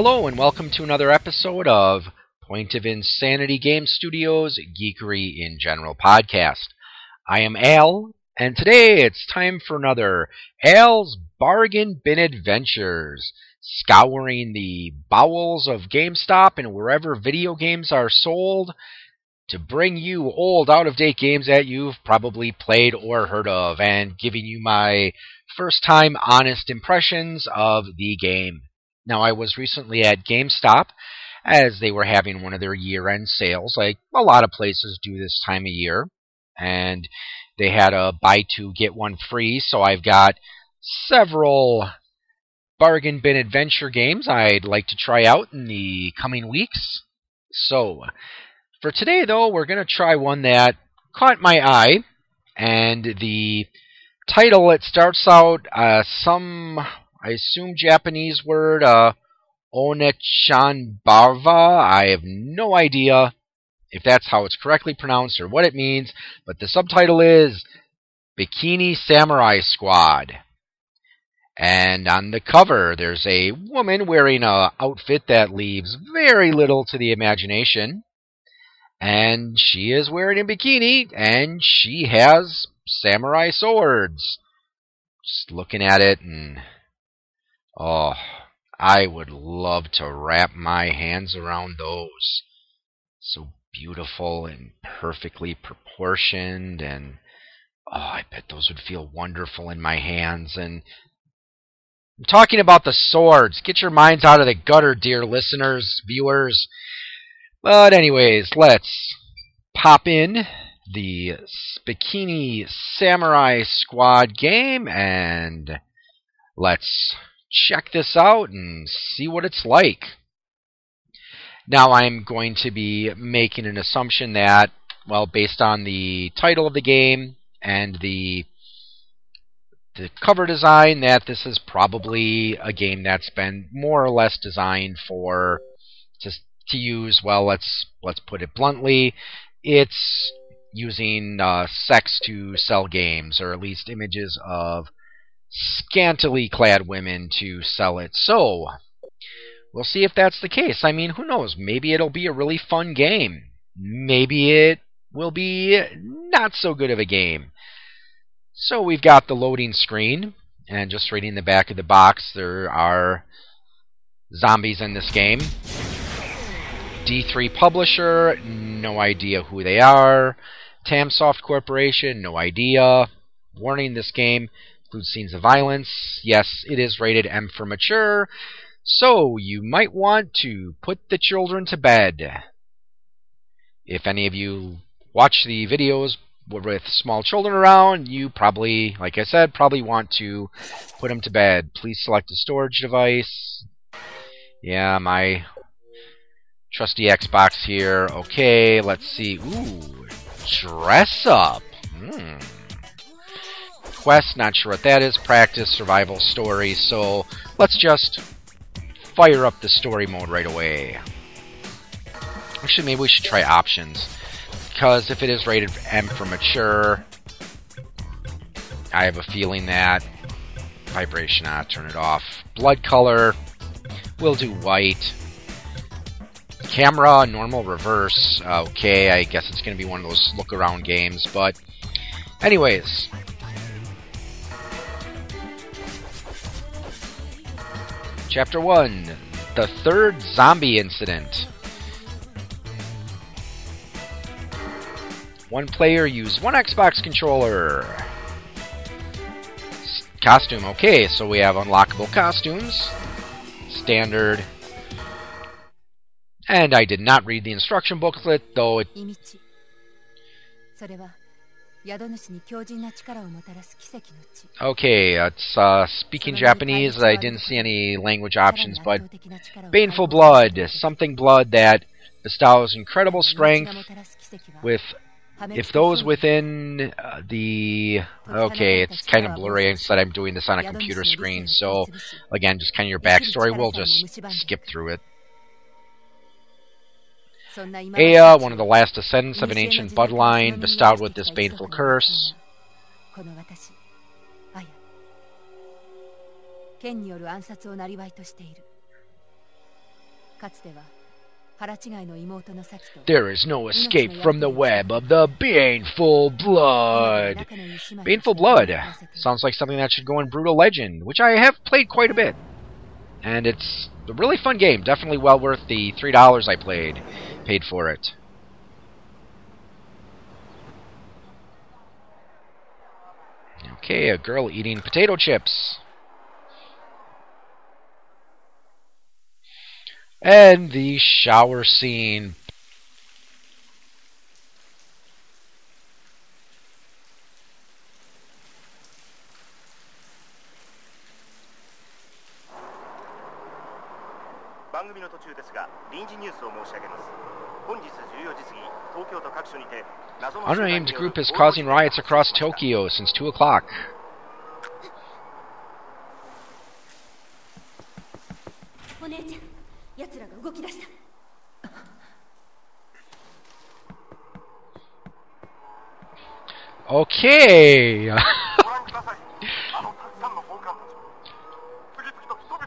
Hello, and welcome to another episode of Point of Insanity Game Studios Geekery in General podcast. I am Al, and today it's time for another Al's Bargain Bin Adventures, scouring the bowels of GameStop and wherever video games are sold to bring you old, out of date games that you've probably played or heard of, and giving you my first time honest impressions of the game. Now, I was recently at GameStop as they were having one of their year end sales, like a lot of places do this time of year. And they had a buy two, get one free, so I've got several bargain bin adventure games I'd like to try out in the coming weeks. So, for today, though, we're going to try one that caught my eye, and the title it starts out uh, some I assume Japanese word, uh, Onechanbara. I have no idea if that's how it's correctly pronounced or what it means, but the subtitle is Bikini Samurai Squad. And on the cover, there's a woman wearing a outfit that leaves very little to the imagination. And she is wearing a bikini, and she has samurai swords. Just looking at it and Oh, I would love to wrap my hands around those. So beautiful and perfectly proportioned and oh, I bet those would feel wonderful in my hands and I'm talking about the swords. Get your minds out of the gutter, dear listeners, viewers. But anyways, let's pop in the Bikini Samurai Squad game and let's check this out and see what it's like. Now, I'm going to be making an assumption that, well, based on the title of the game and the the cover design, that this is probably a game that's been more or less designed for just to use. Well, let's let's put it bluntly, it's using uh, sex to sell games, or at least images of scantily clad women to sell it. So, we'll see if that's the case. I mean, who knows? Maybe it'll be a really fun game. Maybe it will be not so good of a game. So we've got the loading screen, and just reading the back of the box, there are zombies in this game. D3 Publisher, no idea who they are. Tamsoft Corporation, no idea. Warning, this game includes scenes of violence. Yes, it is rated M for mature, so you might want to put the children to bed. If any of you watch the videos with small children around, you probably, like I said, probably want to put them to bed. Please select a storage device. Yeah, my trusty Xbox here. Okay, let's see. Ooh, dress up. Hmm quest, not sure what that is, practice, survival, story, so let's just fire up the story mode right away. Actually, maybe we should try options, because if it is rated M for mature, I have a feeling that vibration, ah, turn it off. Blood color, we'll do white. Camera, normal, reverse. Okay, I guess it's going to be one of those look around games, but anyways, Chapter 1 The Third Zombie Incident. One player use one Xbox controller. Costume, okay, so we have unlockable costumes. Standard. And I did not read the instruction booklet, though it Okay, it's uh, speaking Japanese. I didn't see any language options, but baneful blood, something blood that bestows incredible strength with if those within uh, the okay it's kind of blurry said I'm doing this on a computer screen so again just kind of your backstory we'll just skip through it Aya, one of the last descendants of an ancient bloodline, bestowed with this baneful curse. There is no escape from the web of the baneful blood. Baneful blood sounds like something that should go in Brutal Legend, which I have played quite a bit. And it's a really fun game. Definitely well worth the $3 I played, paid for it. Okay, a girl eating potato chips. And the shower scene. Unnamed group is causing riots across Tokyo since 2 o'clock. Okay.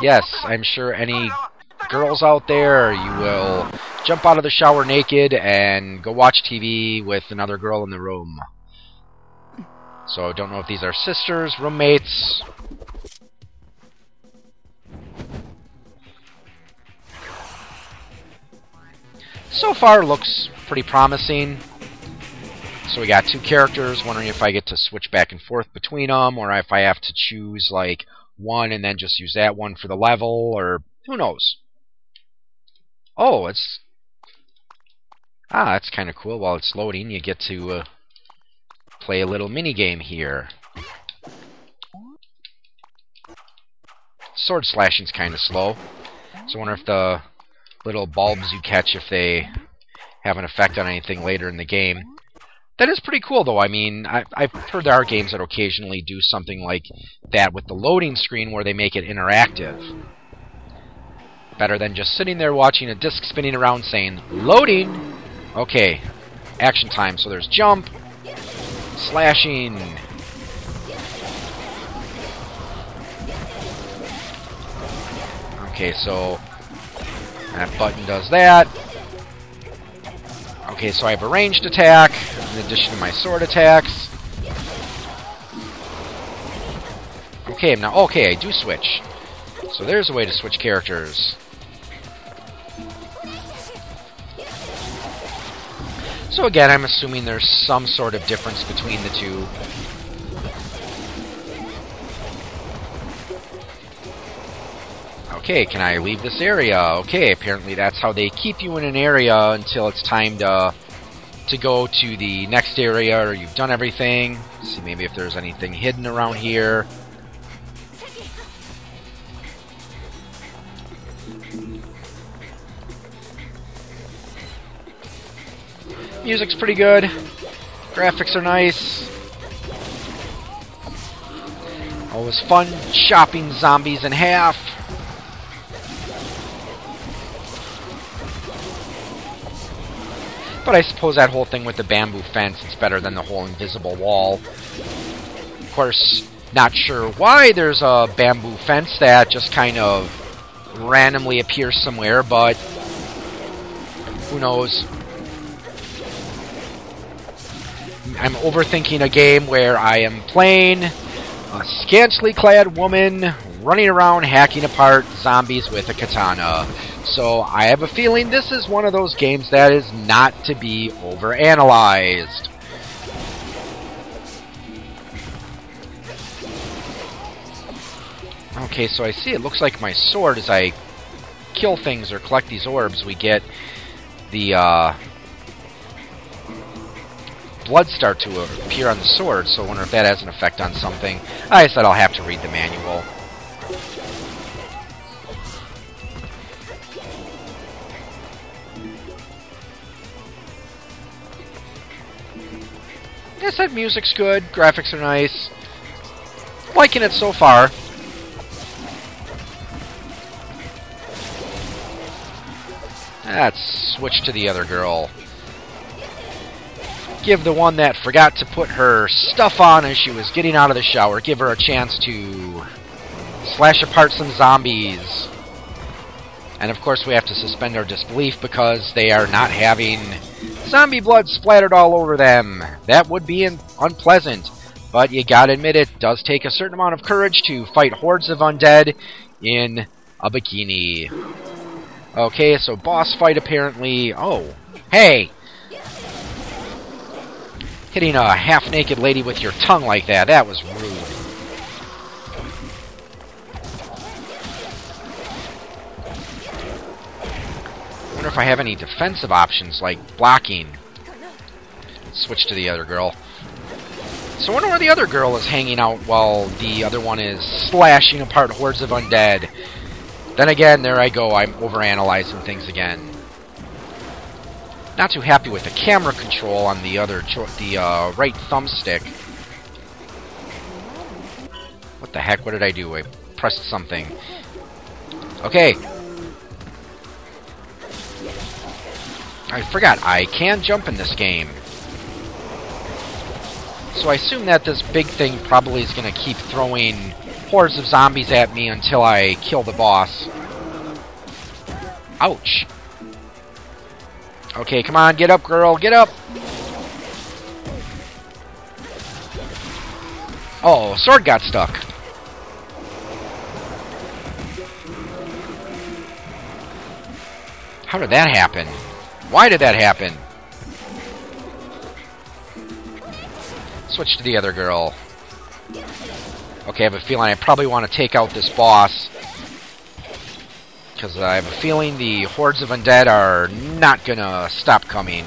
yes, I'm sure any girls out there, you will jump out of the shower naked and go watch TV with another girl in the room. So I don't know if these are sisters, roommates. So far looks pretty promising. So we got two characters, wondering if I get to switch back and forth between them, or if I have to choose like one and then just use that one for the level, or who knows. Oh, it's... Ah, that's kind of cool. While it's loading, you get to uh, play a little mini game here. Sword slashing's kind of slow. So I wonder if the little bulbs you catch, if they have an effect on anything later in the game. That is pretty cool, though. I mean, I, I've heard there are games that occasionally do something like that with the loading screen where they make it interactive. Better than just sitting there watching a disc spinning around saying, Loading! Okay, action time. So there's jump, slashing. Okay, so that button does that. Okay, so I have a ranged attack, in addition to my sword attacks. Okay, now, okay, I do switch. So there's a way to switch characters. So again, I'm assuming there's some sort of difference between the two. Okay, can I leave this area? Okay, apparently that's how they keep you in an area until it's time to to go to the next area or you've done everything. See maybe if there's anything hidden around here. Music's pretty good. Graphics are nice. Always fun chopping zombies in half. But I suppose that whole thing with the bamboo fence is better than the whole invisible wall. Of course, not sure why there's a bamboo fence that just kind of randomly appears somewhere, but who knows. I'm overthinking a game where I am playing a scantily clad woman running around hacking apart zombies with a katana. So I have a feeling this is one of those games that is not to be overanalyzed. Okay, so I see it looks like my sword as I kill things or collect these orbs, we get the uh, blood start to appear on the sword, so I wonder if that has an effect on something. I said I'll have to read the manual. I said music's good, graphics are nice. Liking it so far. Let's switch to the other girl. Give the one that forgot to put her stuff on as she was getting out of the shower, give her a chance to slash apart some zombies. And of course, we have to suspend our disbelief because they are not having zombie blood splattered all over them. That would be unpleasant. But you gotta admit, it does take a certain amount of courage to fight hordes of undead in a bikini. Okay, so boss fight apparently... Oh, hey! Hitting a half-naked lady with your tongue like that, that was rude. wonder if I have any defensive options, like blocking. Switch to the other girl. So I wonder where the other girl is hanging out while the other one is slashing apart hordes of undead. Then again, there I go, I'm overanalyzing things again. Not too happy with the camera control on the other, the uh, right thumbstick. What the heck, what did I do? I pressed something. Okay. I forgot, I can jump in this game. So I assume that this big thing probably is going to keep throwing hordes of zombies at me until I kill the boss. Ouch. Okay, come on, get up, girl, get up! Oh, sword got stuck. How did that happen? Why did that happen? Switch to the other girl. Okay, I have a feeling I probably want to take out this boss. Because I have a feeling the hordes of undead are not to stop coming.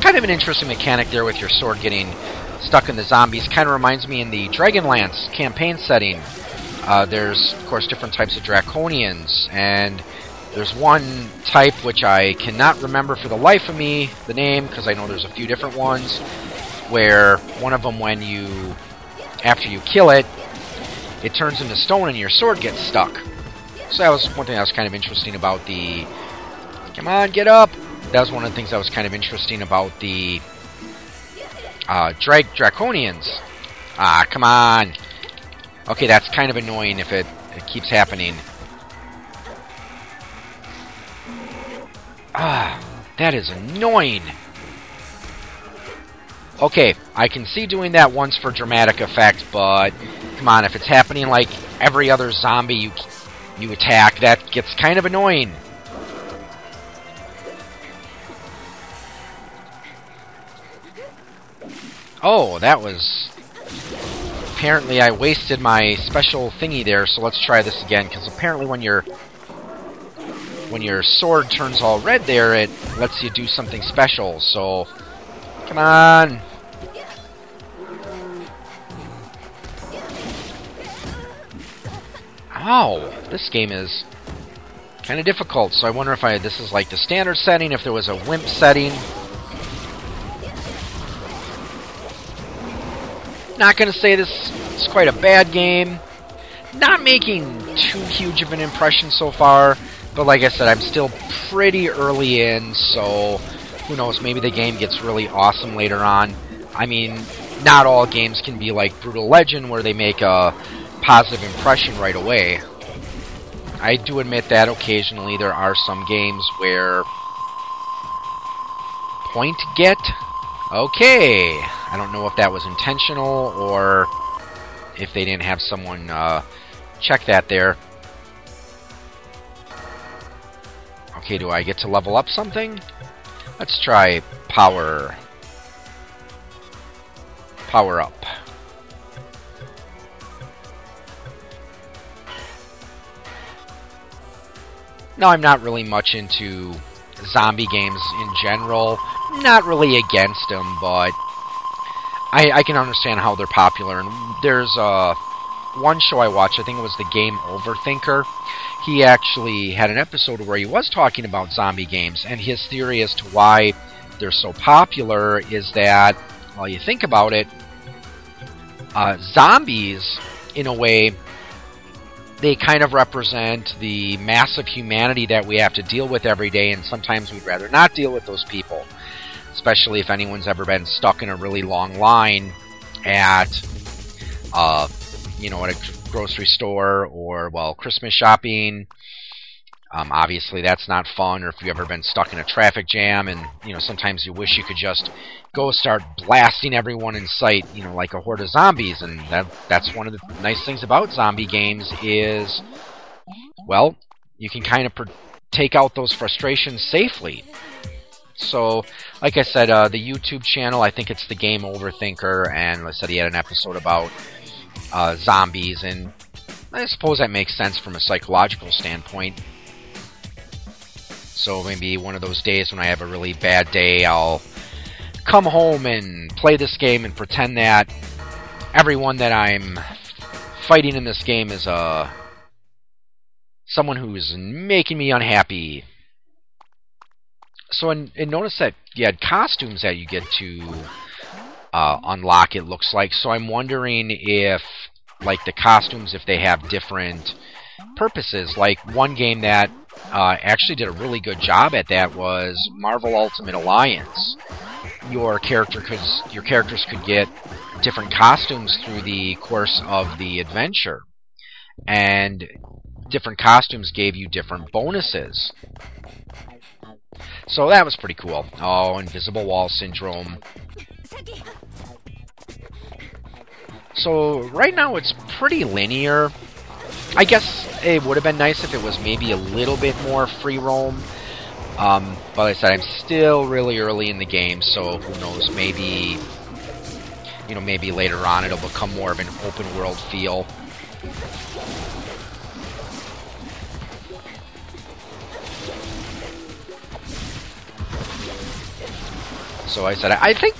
Kind of an interesting mechanic there with your sword getting stuck in the zombies. Kind of reminds me in the Dragonlance campaign setting. Uh, there's, of course, different types of Draconians, and there's one type which I cannot remember for the life of me the name because I know there's a few different ones where one of them when you after you kill it it turns into stone and your sword gets stuck. So that was one thing that was kind of interesting about the Come on, get up. That was one of the things that was kind of interesting about the uh, Drag Draconians. Ah, come on. Okay, that's kind of annoying if it, it keeps happening. Ah, that is annoying. Okay, I can see doing that once for dramatic effect, but come on, if it's happening like every other zombie you you attack, that gets kind of annoying. Oh, that was... Apparently I wasted my special thingy there, so let's try this again, because apparently when you're when your sword turns all red there, it lets you do something special. So, come on. Ow! This game is kind of difficult, so I wonder if I this is like the standard setting, if there was a WIMP setting. Not going to say this is quite a bad game. Not making too huge of an impression so far. But like I said, I'm still pretty early in, so who knows, maybe the game gets really awesome later on. I mean, not all games can be like Brutal Legend where they make a positive impression right away. I do admit that occasionally there are some games where point get okay. I don't know if that was intentional or if they didn't have someone uh, check that there. Okay, do I get to level up something? Let's try power. Power up. No, I'm not really much into zombie games in general. Not really against them, but I, I can understand how they're popular. And there's uh, one show I watched, I think it was the Game Overthinker he actually had an episode where he was talking about zombie games, and his theory as to why they're so popular is that, well, you think about it, uh, zombies, in a way, they kind of represent the massive humanity that we have to deal with every day, and sometimes we'd rather not deal with those people. Especially if anyone's ever been stuck in a really long line at, uh, you know, at a grocery store or well Christmas shopping. Um, obviously, that's not fun. Or if you've ever been stuck in a traffic jam, and you know sometimes you wish you could just go start blasting everyone in sight, you know, like a horde of zombies. And that that's one of the nice things about zombie games is, well, you can kind of take out those frustrations safely. So, like I said, uh, the YouTube channel, I think it's the Game Overthinker, and I said he had an episode about uh, zombies, and I suppose that makes sense from a psychological standpoint. So maybe one of those days when I have a really bad day, I'll come home and play this game and pretend that everyone that I'm fighting in this game is uh, someone who's making me unhappy so and, and notice that you had costumes that you get to uh, unlock. It looks like. So I'm wondering if like the costumes, if they have different purposes. Like one game that uh, actually did a really good job at that was Marvel Ultimate Alliance. Your character could your characters could get different costumes through the course of the adventure, and different costumes gave you different bonuses. So that was pretty cool. Oh, invisible wall syndrome. So right now it's pretty linear. I guess it would have been nice if it was maybe a little bit more free roam. Um, but like I said, I'm still really early in the game, so who knows, maybe, you know, maybe later on it'll become more of an open world feel. So I said, I think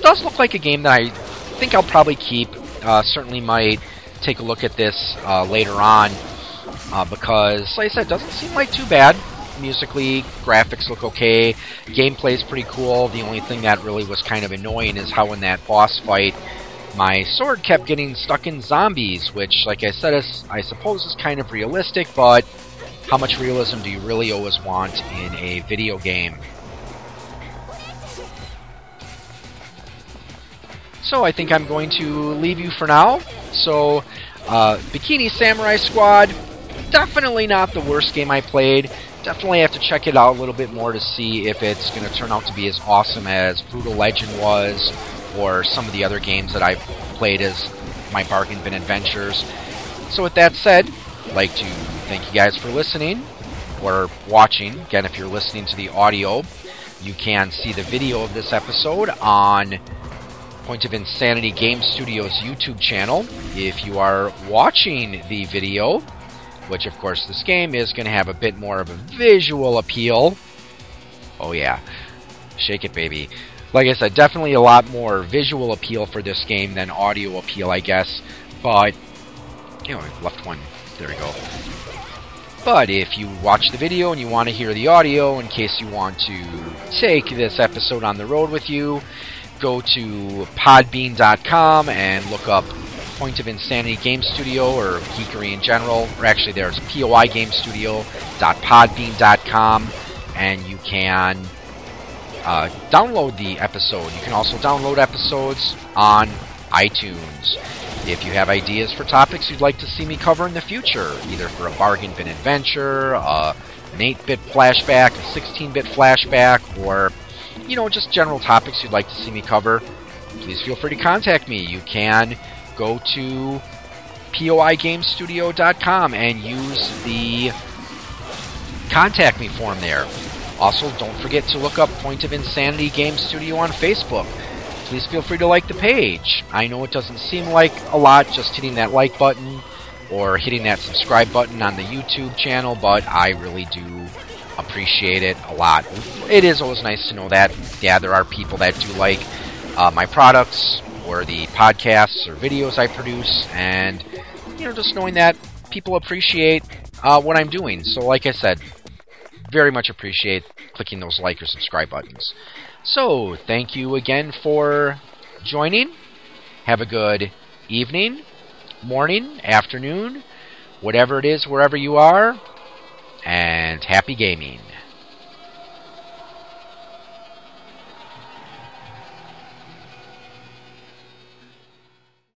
does look like a game that I think I'll probably keep. Uh, certainly might take a look at this uh, later on uh, because, like I said, it doesn't seem like too bad. Musically, graphics look okay. Gameplay is pretty cool. The only thing that really was kind of annoying is how in that boss fight, my sword kept getting stuck in zombies, which, like I said, is, I suppose is kind of realistic, but how much realism do you really always want in a video game? So I think I'm going to leave you for now. So, uh, Bikini Samurai Squad, definitely not the worst game I played. Definitely have to check it out a little bit more to see if it's going to turn out to be as awesome as Brutal Legend was, or some of the other games that I've played as my bargain bin adventures. So with that said, I'd like to thank you guys for listening or watching. Again, if you're listening to the audio, you can see the video of this episode on Point of Insanity Game Studios YouTube channel. If you are watching the video, which of course this game is going to have a bit more of a visual appeal. Oh yeah, shake it baby. Like I said, definitely a lot more visual appeal for this game than audio appeal, I guess. But, you know, left one. There we go. But if you watch the video and you want to hear the audio in case you want to take this episode on the road with you, go to podbean.com and look up Point of Insanity Game Studio or Geekery in general, or actually there's poigamestudio.podbean.com and you can uh, download the episode. You can also download episodes on iTunes. If you have ideas for topics you'd like to see me cover in the future, either for a bargain bin adventure, uh, an 8 bit flashback, a 16 bit flashback, or you know, just general topics you'd like to see me cover, please feel free to contact me. You can go to poigamestudio.com and use the contact me form there. Also, don't forget to look up Point of Insanity Game Studio on Facebook. Please feel free to like the page. I know it doesn't seem like a lot just hitting that like button or hitting that subscribe button on the YouTube channel, but I really do appreciate it a lot. It is always nice to know that, yeah, there are people that do like uh, my products or the podcasts or videos I produce, and, you know, just knowing that people appreciate uh, what I'm doing. So, like I said, very much appreciate clicking those like or subscribe buttons. So, thank you again for joining. Have a good evening, morning, afternoon, whatever it is, wherever you are and happy gaming.